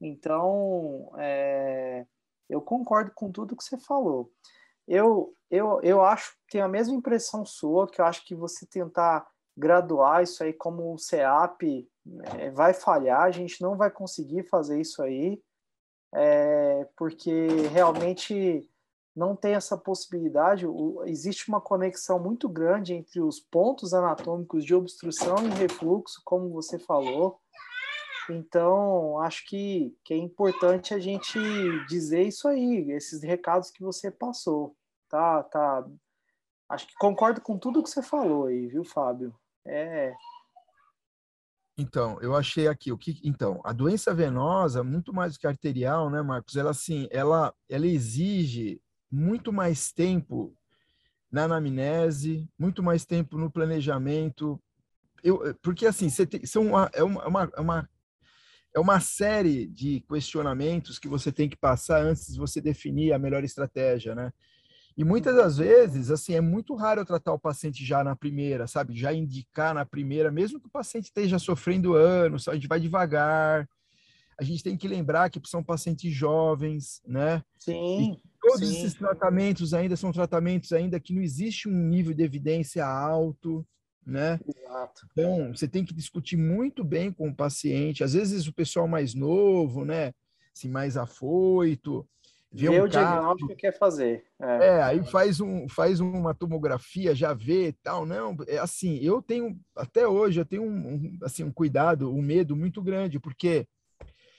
Então, é, eu concordo com tudo que você falou. Eu, eu, eu acho, tenho a mesma impressão sua, que eu acho que você tentar graduar isso aí como um CEAP é, vai falhar, a gente não vai conseguir fazer isso aí, é, porque realmente não tem essa possibilidade. O, existe uma conexão muito grande entre os pontos anatômicos de obstrução e refluxo, como você falou. Então, acho que, que é importante a gente dizer isso aí, esses recados que você passou. Tá, tá. Acho que concordo com tudo que você falou aí, viu, Fábio? É. Então, eu achei aqui o que, então, a doença venosa, muito mais do que arterial, né, Marcos? Ela assim, ela ela exige muito mais tempo na anamnese, muito mais tempo no planejamento. Eu, porque assim, você tem, são uma, é uma, uma, uma é uma série de questionamentos que você tem que passar antes de você definir a melhor estratégia, né? E muitas das vezes, assim, é muito raro eu tratar o paciente já na primeira, sabe? Já indicar na primeira, mesmo que o paciente esteja sofrendo anos, a gente vai devagar. A gente tem que lembrar que são pacientes jovens, né? Sim. E todos sim. esses tratamentos ainda são tratamentos ainda que não existe um nível de evidência alto né? Exato. Então, você tem que discutir muito bem com o paciente. Às vezes o pessoal mais novo, né? Assim, mais afoito, vê, vê um o diagnóstico que quer fazer. É. é. aí faz, um, faz uma tomografia, já vê tal. Não, é assim, eu tenho, até hoje, eu tenho um, um, assim, um cuidado, um medo muito grande, porque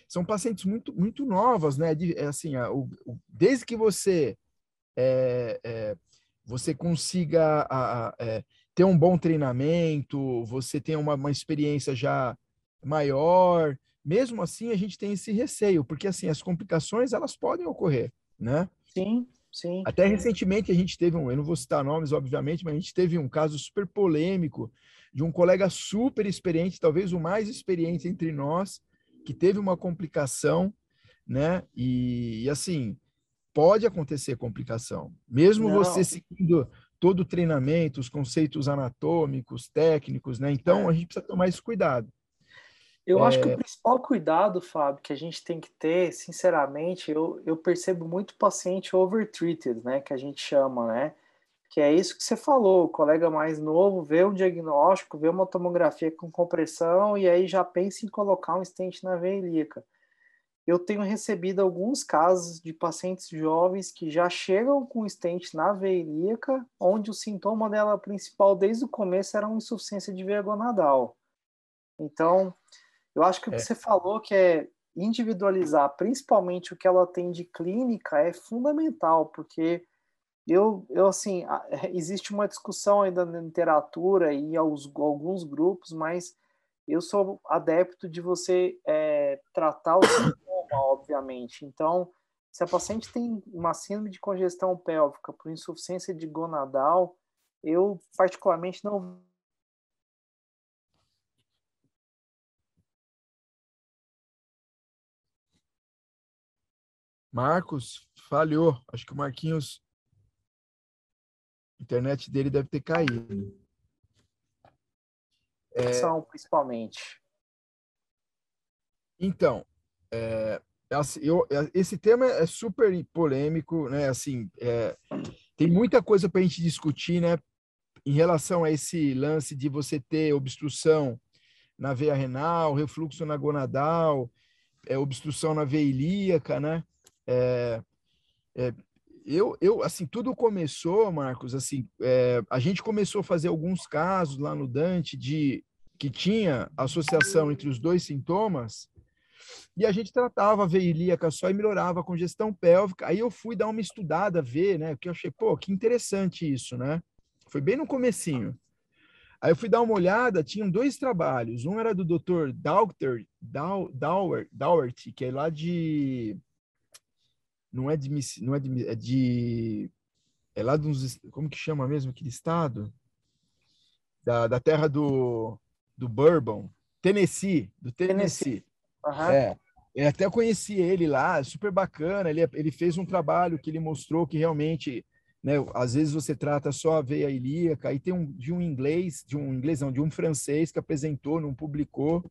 são pacientes muito, muito novas, né? De, é assim, a, o, desde que você é, é, você consiga a, a, é, ter um bom treinamento, você tem uma, uma experiência já maior, mesmo assim a gente tem esse receio, porque assim, as complicações elas podem ocorrer, né? Sim, sim. Até recentemente a gente teve um, eu não vou citar nomes, obviamente, mas a gente teve um caso super polêmico de um colega super experiente, talvez o mais experiente entre nós, que teve uma complicação, né? E, e assim, pode acontecer complicação. Mesmo não. você seguindo todo o treinamento, os conceitos anatômicos, técnicos, né? Então, a gente precisa tomar esse cuidado. Eu é... acho que o principal cuidado, Fábio, que a gente tem que ter, sinceramente, eu, eu percebo muito paciente overtreated, né? Que a gente chama, né? Que é isso que você falou, o colega mais novo vê um diagnóstico, vê uma tomografia com compressão e aí já pensa em colocar um stent na veia ilíaca eu tenho recebido alguns casos de pacientes jovens que já chegam com stent na veia ilíaca, onde o sintoma dela principal desde o começo era uma insuficiência de veia gonadal. Então, eu acho que o que é. você falou que é individualizar, principalmente o que ela tem de clínica, é fundamental, porque eu, eu assim, existe uma discussão ainda na literatura e em alguns grupos, mas eu sou adepto de você é, tratar o sintoma, obviamente. Então, se a paciente tem uma síndrome de congestão pélvica por insuficiência de gonadal, eu particularmente não Marcos falhou. Acho que o Marquinhos, a internet dele deve ter caído é... principalmente. Então, é, assim, eu, é, esse tema é super polêmico, né? Assim, é, tem muita coisa para a gente discutir, né? Em relação a esse lance de você ter obstrução na veia renal, refluxo na gonadal, é, obstrução na veia ilíaca, né? É, é, eu, eu, assim, tudo começou, Marcos, assim, é, a gente começou a fazer alguns casos lá no Dante de que tinha associação entre os dois sintomas, e a gente tratava a veia ilíaca só e melhorava a congestão pélvica. Aí eu fui dar uma estudada, ver, né? Porque eu achei, pô, que interessante isso, né? Foi bem no comecinho. Aí eu fui dar uma olhada, tinham dois trabalhos. Um era do Dr. Dauter, Dauert, que é lá de não é de não é de é de é lá dos como que chama mesmo aquele estado da, da terra do do Bourbon, Tennessee, do Tennessee. Tennessee. Uhum. É. Eu até conheci ele lá, super bacana. Ele, ele fez um trabalho que ele mostrou que realmente, né, às vezes você trata só a veia ilíaca, aí tem um de um inglês, de um inglês não, de um francês que apresentou, não publicou.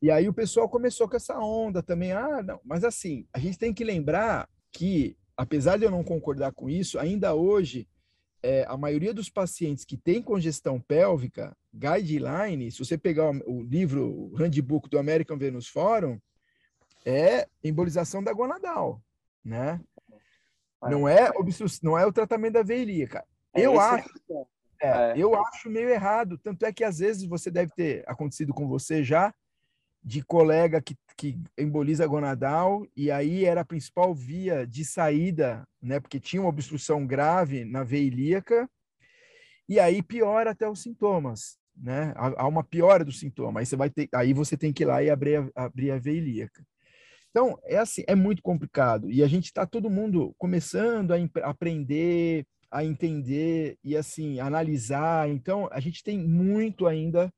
E aí o pessoal começou com essa onda também. Ah, não, mas assim, a gente tem que lembrar que, apesar de eu não concordar com isso, ainda hoje é, a maioria dos pacientes que tem congestão pélvica, guideline, se você pegar o, o livro, o handbook do American Venus Forum, é embolização da gonadal, né? Não é não é o tratamento da veia ilíaca. É, eu acho, é, é, eu acho meio errado. Tanto é que às vezes você deve ter acontecido com você já de colega que, que emboliza gonadal e aí era a principal via de saída, né? Porque tinha uma obstrução grave na veia ilíaca e aí piora até os sintomas, né? Há uma piora do sintoma. Aí você vai ter, aí você tem que ir lá e abrir a, abrir a veia ilíaca. Então, é assim, é muito complicado. E a gente está todo mundo começando a aprender, a entender e assim, analisar. Então, a gente tem muito ainda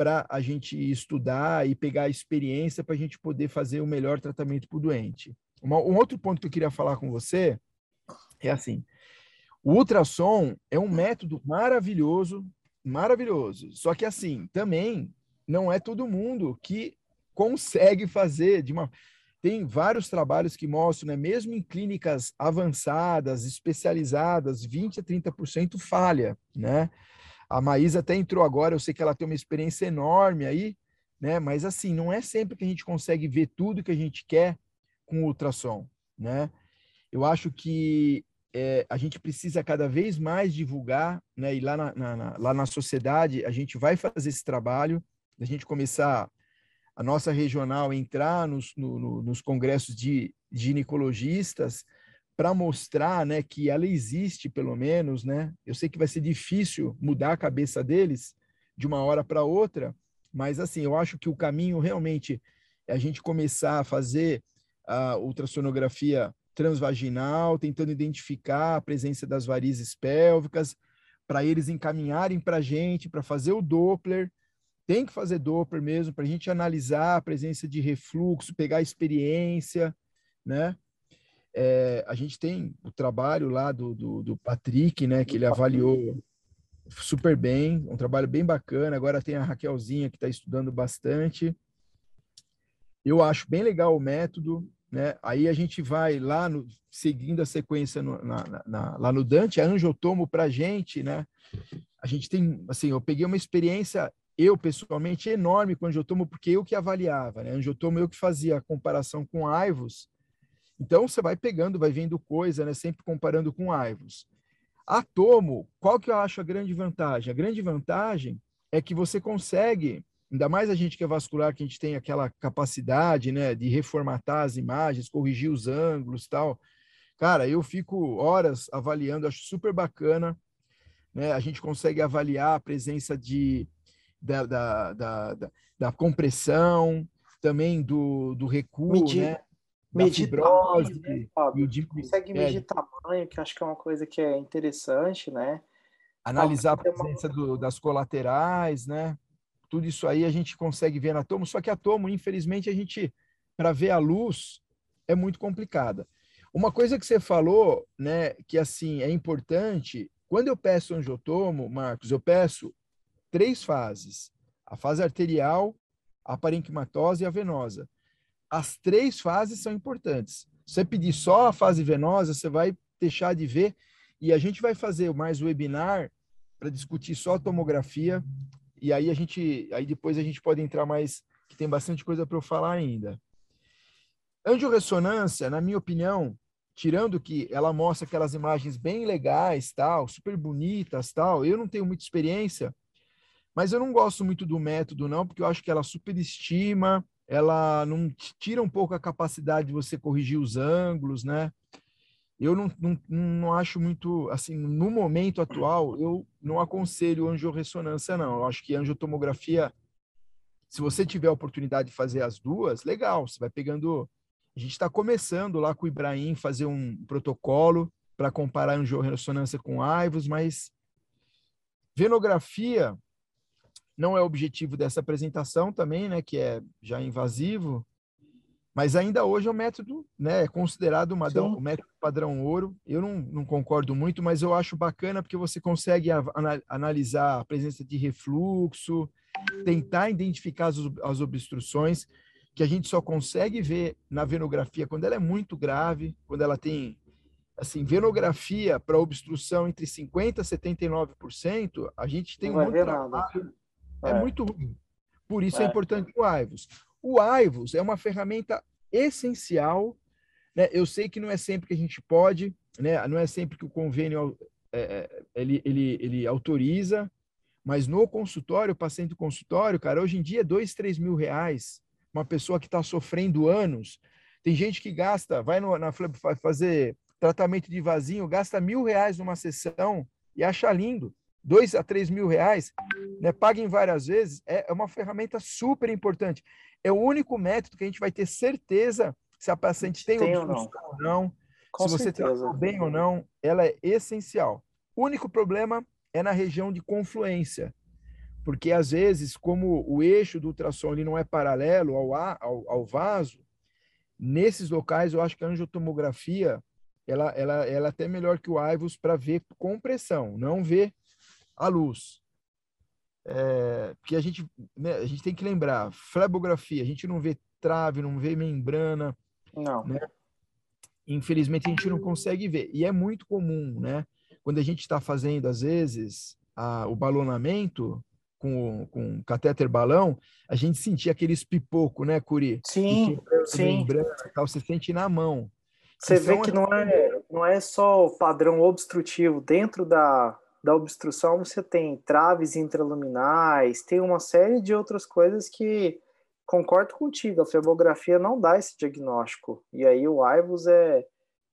para a gente estudar e pegar a experiência para a gente poder fazer o melhor tratamento para o doente. Uma, um outro ponto que eu queria falar com você é assim: o ultrassom é um método maravilhoso, maravilhoso. Só que assim, também não é todo mundo que consegue fazer de uma tem vários trabalhos que mostram, né, mesmo em clínicas avançadas, especializadas, 20 a 30% falha, né? A Maísa até entrou agora, eu sei que ela tem uma experiência enorme aí, né? Mas assim, não é sempre que a gente consegue ver tudo que a gente quer com ultrassom, né? Eu acho que é, a gente precisa cada vez mais divulgar, né? E lá na, na, lá na sociedade a gente vai fazer esse trabalho, a gente começar a nossa regional entrar nos, no, nos congressos de ginecologistas, para mostrar né, que ela existe, pelo menos. Né? Eu sei que vai ser difícil mudar a cabeça deles de uma hora para outra, mas assim, eu acho que o caminho realmente é a gente começar a fazer a ultrassonografia transvaginal, tentando identificar a presença das varizes pélvicas, para eles encaminharem para a gente, para fazer o Doppler. Tem que fazer Doppler mesmo, para a gente analisar a presença de refluxo, pegar a experiência, né? É, a gente tem o trabalho lá do, do, do, Patrick, né, que ele avaliou super bem, um trabalho bem bacana. Agora tem a Raquelzinha que está estudando bastante. Eu acho bem legal o método, né? Aí a gente vai lá no, seguindo a sequência no, na, na, lá no Dante, a Angiotomo para a gente, né? A gente tem, assim, eu peguei uma experiência eu pessoalmente enorme com Angiotomo porque eu que avaliava, né? Angiotomo eu que fazia a comparação com Aivos então você vai pegando, vai vendo coisa, né? Sempre comparando com Aivos. Atomo, qual que eu acho a grande vantagem? A grande vantagem é que você consegue, ainda mais a gente que é vascular, que a gente tem aquela capacidade, né, de reformatar as imagens, corrigir os ângulos, tal. Cara, eu fico horas avaliando, acho super bacana, né? A gente consegue avaliar a presença de da, da, da, da, da compressão, também do, do recuo, Medir, né? Medir fibrose, tamanho, né, Fábio? De, consegue é, medir tamanho, que acho que é uma coisa que é interessante, né? Analisar a presença uma... do, das colaterais, né? Tudo isso aí a gente consegue ver na tomo, só que a tomo, infelizmente, a gente, para ver a luz, é muito complicada. Uma coisa que você falou, né, que assim é importante, quando eu peço angiotomo, Marcos, eu peço três fases: a fase arterial, a parenquimatose e a venosa as três fases são importantes. Se você pedir só a fase venosa, você vai deixar de ver. E a gente vai fazer mais webinar para discutir só a tomografia. E aí a gente, aí depois a gente pode entrar mais, que tem bastante coisa para eu falar ainda. Angiorressonância, na minha opinião, tirando que ela mostra aquelas imagens bem legais, tal, super bonitas, tal, eu não tenho muita experiência, Mas eu não gosto muito do método, não, porque eu acho que ela superestima, ela não tira um pouco a capacidade de você corrigir os ângulos, né? Eu não, não, não acho muito, assim, no momento atual, eu não aconselho angiorressonância, não. Eu acho que angiotomografia, se você tiver a oportunidade de fazer as duas, legal, você vai pegando. A gente está começando lá com o Ibrahim fazer um protocolo para comparar angiorressonância com AIVOS, mas venografia não é objetivo dessa apresentação também, né, que é já invasivo, mas ainda hoje é o método, né, é considerado uma, o método padrão ouro. Eu não, não concordo muito, mas eu acho bacana porque você consegue analisar a presença de refluxo, tentar identificar as, as obstruções, que a gente só consegue ver na venografia quando ela é muito grave, quando ela tem assim, venografia para obstrução entre 50% e 79%, a gente tem um trabalho, é, é, muito ruim. Por isso é, é importante o AIVOS. O AIVOS é uma ferramenta essencial. Né? Eu sei que não é sempre que a gente pode, né? não é sempre que o convênio é, é, ele, ele, ele autoriza, mas no consultório, paciente consultório, cara, hoje em dia é dois, três mil reais. Uma pessoa que está sofrendo anos. Tem gente que gasta, vai no, na fazer tratamento de vasinho, gasta mil reais numa sessão e acha lindo. Dois a três mil reais, né, paga em várias vezes, é, é uma ferramenta super importante. É o único método que a gente vai ter certeza se a paciente tem, tem obstrução ou não, ou não se você tratou bem ou não, ela é essencial. O único problema é na região de confluência, porque às vezes, como o eixo do ultrassom ele não é paralelo ao, ao, ao vaso, nesses locais eu acho que a angiotomografia ela, ela, ela é até melhor que o AIVOS para ver compressão, não ver a luz. É, porque a gente, né, a gente tem que lembrar, flebografia, a gente não vê trave, não vê membrana. Não. Né? Infelizmente a gente não consegue ver. E é muito comum, né? Quando a gente está fazendo, às vezes, a, o balonamento com, com catéter balão, a gente sentia aqueles pipoco, né, Curi? Sim, sim. Membrana, tal, você sente na mão. Você vê que não é, não é só o padrão obstrutivo. Dentro da, da obstrução você tem traves intraluminais, tem uma série de outras coisas que concordo contigo, a flebografia não dá esse diagnóstico. E aí o AIVOS é.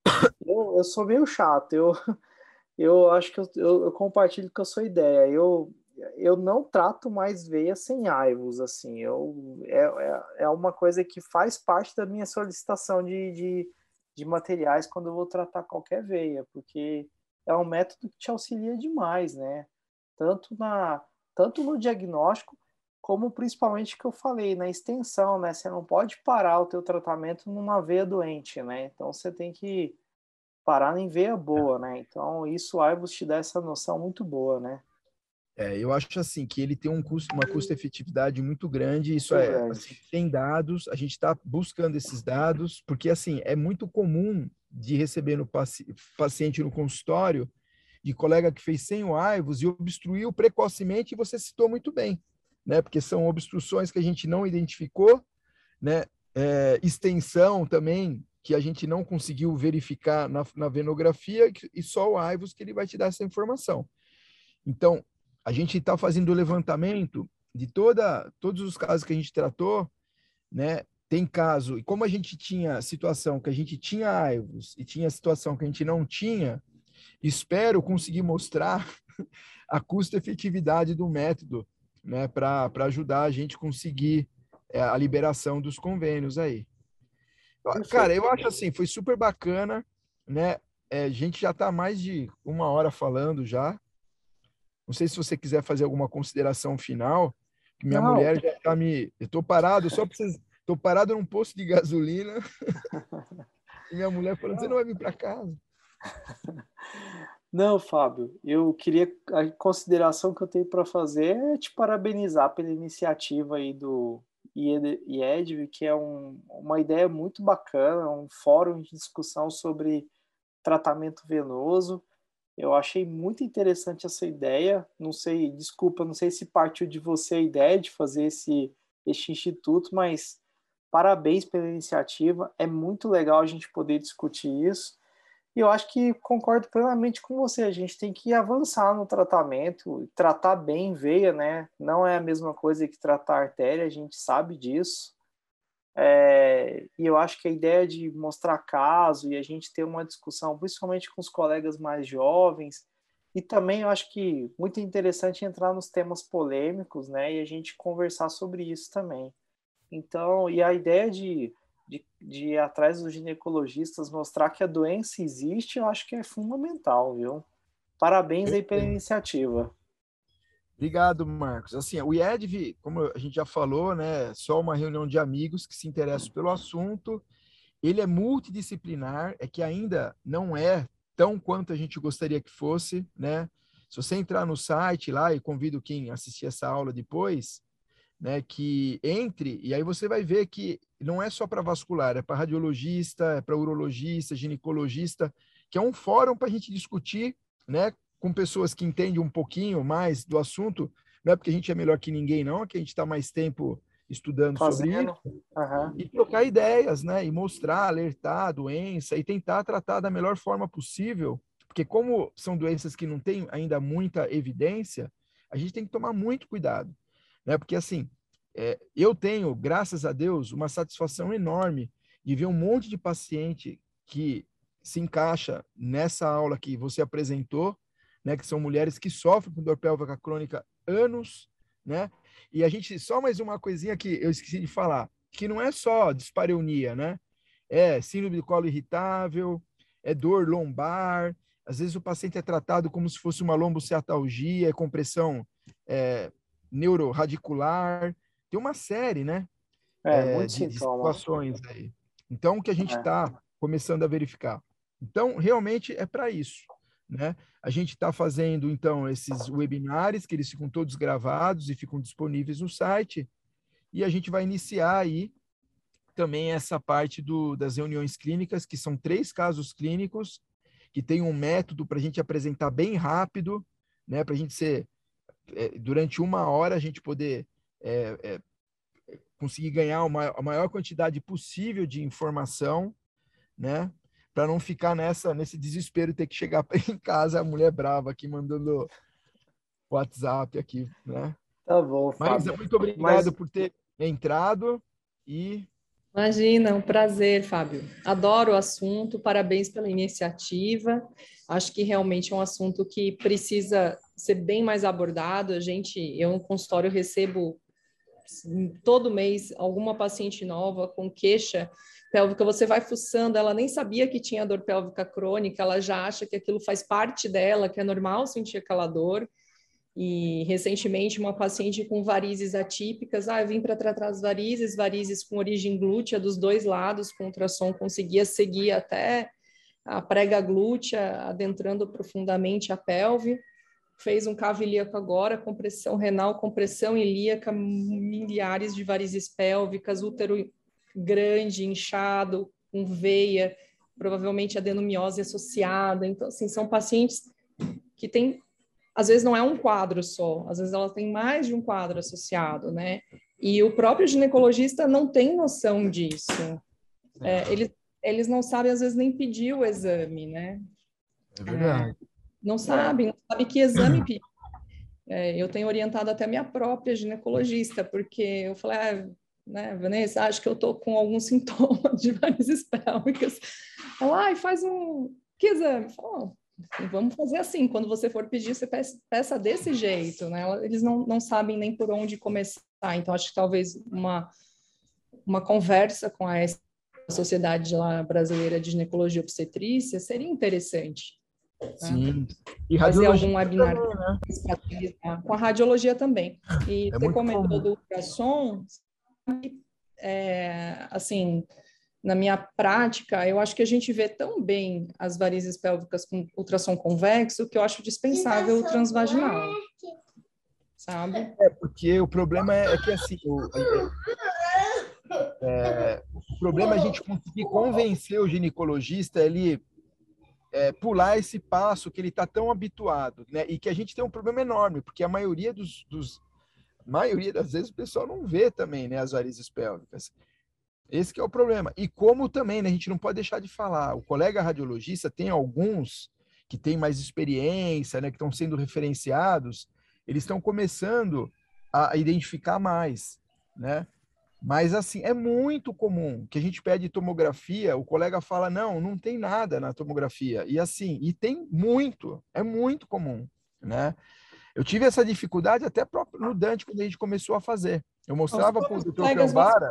Eu, eu sou meio chato, eu, eu acho que eu, eu, eu compartilho com a sua ideia. Eu, eu não trato mais veia sem AIVOS, assim. Eu, é, é, é uma coisa que faz parte da minha solicitação de, de de materiais quando eu vou tratar qualquer veia, porque é um método que te auxilia demais, né? Tanto, na, tanto no diagnóstico, como principalmente que eu falei, na extensão, né? Você não pode parar o teu tratamento numa veia doente, né? Então você tem que parar em veia boa, né? Então isso o Aibus te dá essa noção muito boa, né? É, eu acho assim que ele tem um custo, uma custo-efetividade muito grande. Isso é, assim, tem dados, a gente está buscando esses dados, porque assim é muito comum de receber no paci paciente no consultório de colega que fez sem o AIVOS e obstruiu precocemente, e você citou muito bem, né? Porque são obstruções que a gente não identificou, né? É, extensão também que a gente não conseguiu verificar na, na venografia e só o AIVOS que ele vai te dar essa informação. Então, a gente está fazendo o levantamento de toda, todos os casos que a gente tratou, né? Tem caso, e como a gente tinha situação que a gente tinha aivos e tinha situação que a gente não tinha, espero conseguir mostrar a custo-efetividade do método, né? Para ajudar a gente conseguir é, a liberação dos convênios aí. Cara, eu acho assim, foi super bacana, né? É, a gente já está mais de uma hora falando já, não sei se você quiser fazer alguma consideração final, que minha Não. mulher já está me. Eu estou parado, só vocês. Estou parado num posto de gasolina. e minha mulher falando: você não vai vir para casa. Não, Fábio, eu queria. A consideração que eu tenho para fazer é te parabenizar pela iniciativa aí do IEDV, que é um, uma ideia muito bacana, um fórum de discussão sobre tratamento venoso. Eu achei muito interessante essa ideia. Não sei, desculpa, não sei se partiu de você a ideia de fazer esse, este instituto, mas parabéns pela iniciativa. É muito legal a gente poder discutir isso. E eu acho que concordo plenamente com você. A gente tem que avançar no tratamento, tratar bem veia, né? Não é a mesma coisa que tratar artéria, a gente sabe disso. É, e eu acho que a ideia de mostrar caso e a gente ter uma discussão, principalmente com os colegas mais jovens, e também eu acho que muito interessante entrar nos temas polêmicos, né? E a gente conversar sobre isso também. Então, e a ideia de de, de ir atrás dos ginecologistas, mostrar que a doença existe, eu acho que é fundamental, viu? Parabéns aí pela iniciativa. Obrigado, Marcos. Assim, o IEDV, como a gente já falou, né, só uma reunião de amigos que se interessam pelo assunto. Ele é multidisciplinar, é que ainda não é tão quanto a gente gostaria que fosse, né? Se você entrar no site lá, e convido quem assistir essa aula depois, né, que entre, e aí você vai ver que não é só para vascular, é para radiologista, é para urologista, ginecologista, que é um fórum para a gente discutir, né, com pessoas que entendem um pouquinho mais do assunto, não é porque a gente é melhor que ninguém, não, é que a gente está mais tempo estudando Fazendo. sobre isso, uhum. e trocar ideias, né, e mostrar, alertar a doença e tentar tratar da melhor forma possível, porque como são doenças que não têm ainda muita evidência, a gente tem que tomar muito cuidado né? Porque assim, é, eu tenho, graças a Deus, uma satisfação enorme de ver um monte de paciente que se encaixa nessa aula que você apresentou, né? Que são mulheres que sofrem com dor pélvica crônica anos, né? E a gente só mais uma coisinha que eu esqueci de falar, que não é só dispareunia, né? É síndrome do colo irritável, é dor lombar, às vezes o paciente é tratado como se fosse uma lombociatalgia, é compressão é, neuroradicular, tem uma série, né? É, é de, de, situações aí. Então, o que a gente está é. começando a verificar. Então, realmente é para isso, né? A gente está fazendo, então, esses webinários, que eles ficam todos gravados e ficam disponíveis no site, e a gente vai iniciar aí também essa parte do, das reuniões clínicas, que são três casos clínicos, que tem um método para a gente apresentar bem rápido, né? Para a gente ser é, durante uma hora a gente poder é, é, conseguir ganhar uma, a maior quantidade possível de informação, né? Para não ficar nessa nesse desespero ter que chegar em casa a mulher brava aqui mandando WhatsApp aqui, né? Tá bom. Mas muito obrigado Mas... por ter entrado e Imagina, um prazer, Fábio. Adoro o assunto, parabéns pela iniciativa. Acho que realmente é um assunto que precisa ser bem mais abordado. A gente, eu no consultório recebo todo mês alguma paciente nova com queixa pélvica, você vai fuçando, ela nem sabia que tinha dor pélvica crônica, ela já acha que aquilo faz parte dela, que é normal sentir aquela dor. E recentemente uma paciente com varizes atípicas, ah, eu vim para tratar as varizes, varizes com origem glútea dos dois lados, com ultrassom conseguia seguir até a prega glútea, adentrando profundamente a pelve fez um cavo ilíaco agora, compressão renal, compressão ilíaca, milhares de varizes pélvicas, útero grande, inchado, com veia, provavelmente adenomiose associada. Então, assim, são pacientes que têm, às vezes não é um quadro só, às vezes ela tem mais de um quadro associado, né? E o próprio ginecologista não tem noção disso. É, eles, eles não sabem, às vezes, nem pedir o exame, né? É verdade. É, não sabem, não sabem que exame pedir. É, eu tenho orientado até minha própria ginecologista, porque eu falei, ah, né, Vanessa, acho que eu estou com algum sintoma de varizes pélvicas. Ela, ai, faz um... Que exame? Falou, vamos fazer assim, quando você for pedir, você peça, desse jeito, né? Eles não, não sabem nem por onde começar, então acho que talvez uma, uma conversa com a Sociedade Brasileira de Ginecologia e Obstetrícia seria interessante, Sim. E fazer algum webinar também, né? com a radiologia também. E é você comentou do ultrassom, é, assim, na minha prática, eu acho que a gente vê tão bem as varizes pélvicas com ultrassom convexo que eu acho dispensável o transvaginal. Sabe? É, porque o problema é, é que assim, o, é, o problema é a gente conseguir convencer o ginecologista ele é, pular esse passo que ele está tão habituado, né? E que a gente tem um problema enorme, porque a maioria dos, dos maioria das vezes o pessoal não vê também, né, as varizes pélvicas. Esse é o problema. E como também, né, a gente não pode deixar de falar, o colega radiologista tem alguns que têm mais experiência, né, que estão sendo referenciados, eles estão começando a identificar mais, né? Mas assim, é muito comum que a gente pede tomografia, o colega fala: "Não, não tem nada na tomografia". E assim, e tem muito, é muito comum, né? Eu tive essa dificuldade até no Dante quando a gente começou a fazer. Eu mostrava para o doutor Cambara.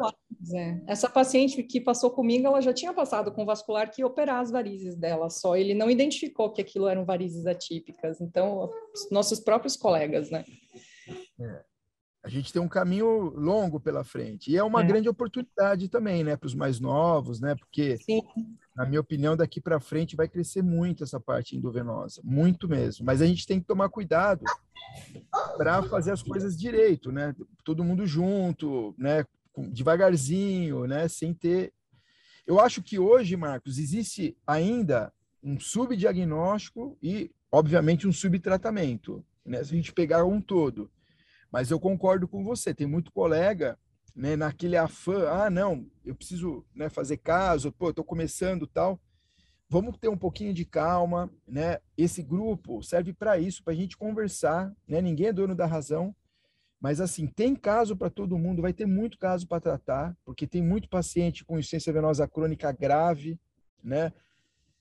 É. Essa paciente que passou comigo, ela já tinha passado com vascular que operar as varizes dela, só ele não identificou que aquilo eram varizes atípicas. Então, nossos próprios colegas, né? É. A gente tem um caminho longo pela frente. E é uma é. grande oportunidade também, né, para os mais novos, né? Porque, Sim. na minha opinião, daqui para frente vai crescer muito essa parte endovenosa, muito mesmo. Mas a gente tem que tomar cuidado para fazer as coisas direito, né? Todo mundo junto, né? Devagarzinho, né? Sem ter. Eu acho que hoje, Marcos, existe ainda um subdiagnóstico e, obviamente, um subtratamento, né? Se a gente pegar um todo. Mas eu concordo com você, tem muito colega né, naquele afã, ah, não, eu preciso né, fazer caso, pô, estou começando tal vamos ter um pouquinho de calma, né? Esse grupo serve para isso, para a gente conversar, né? Ninguém é dono da razão, mas assim, tem caso para todo mundo, vai ter muito caso para tratar, porque tem muito paciente com insuficiência venosa crônica grave, né?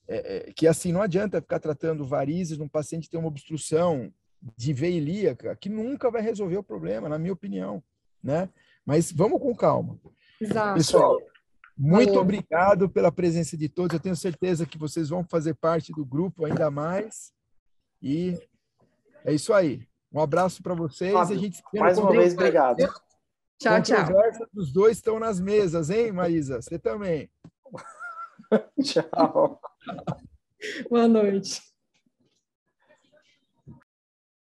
É, é, que assim, não adianta ficar tratando varizes num paciente que tem uma obstrução de veia ilíaca, que nunca vai resolver o problema, na minha opinião, né? Mas vamos com calma. Exato. Pessoal, muito Valeu. obrigado pela presença de todos. Eu tenho certeza que vocês vão fazer parte do grupo ainda mais. E é isso aí. Um abraço para vocês. Fábio, a gente mais uma vez, obrigado. Tchau, tchau. Os dois estão nas mesas, hein, Maísa? Você também. tchau. Boa noite.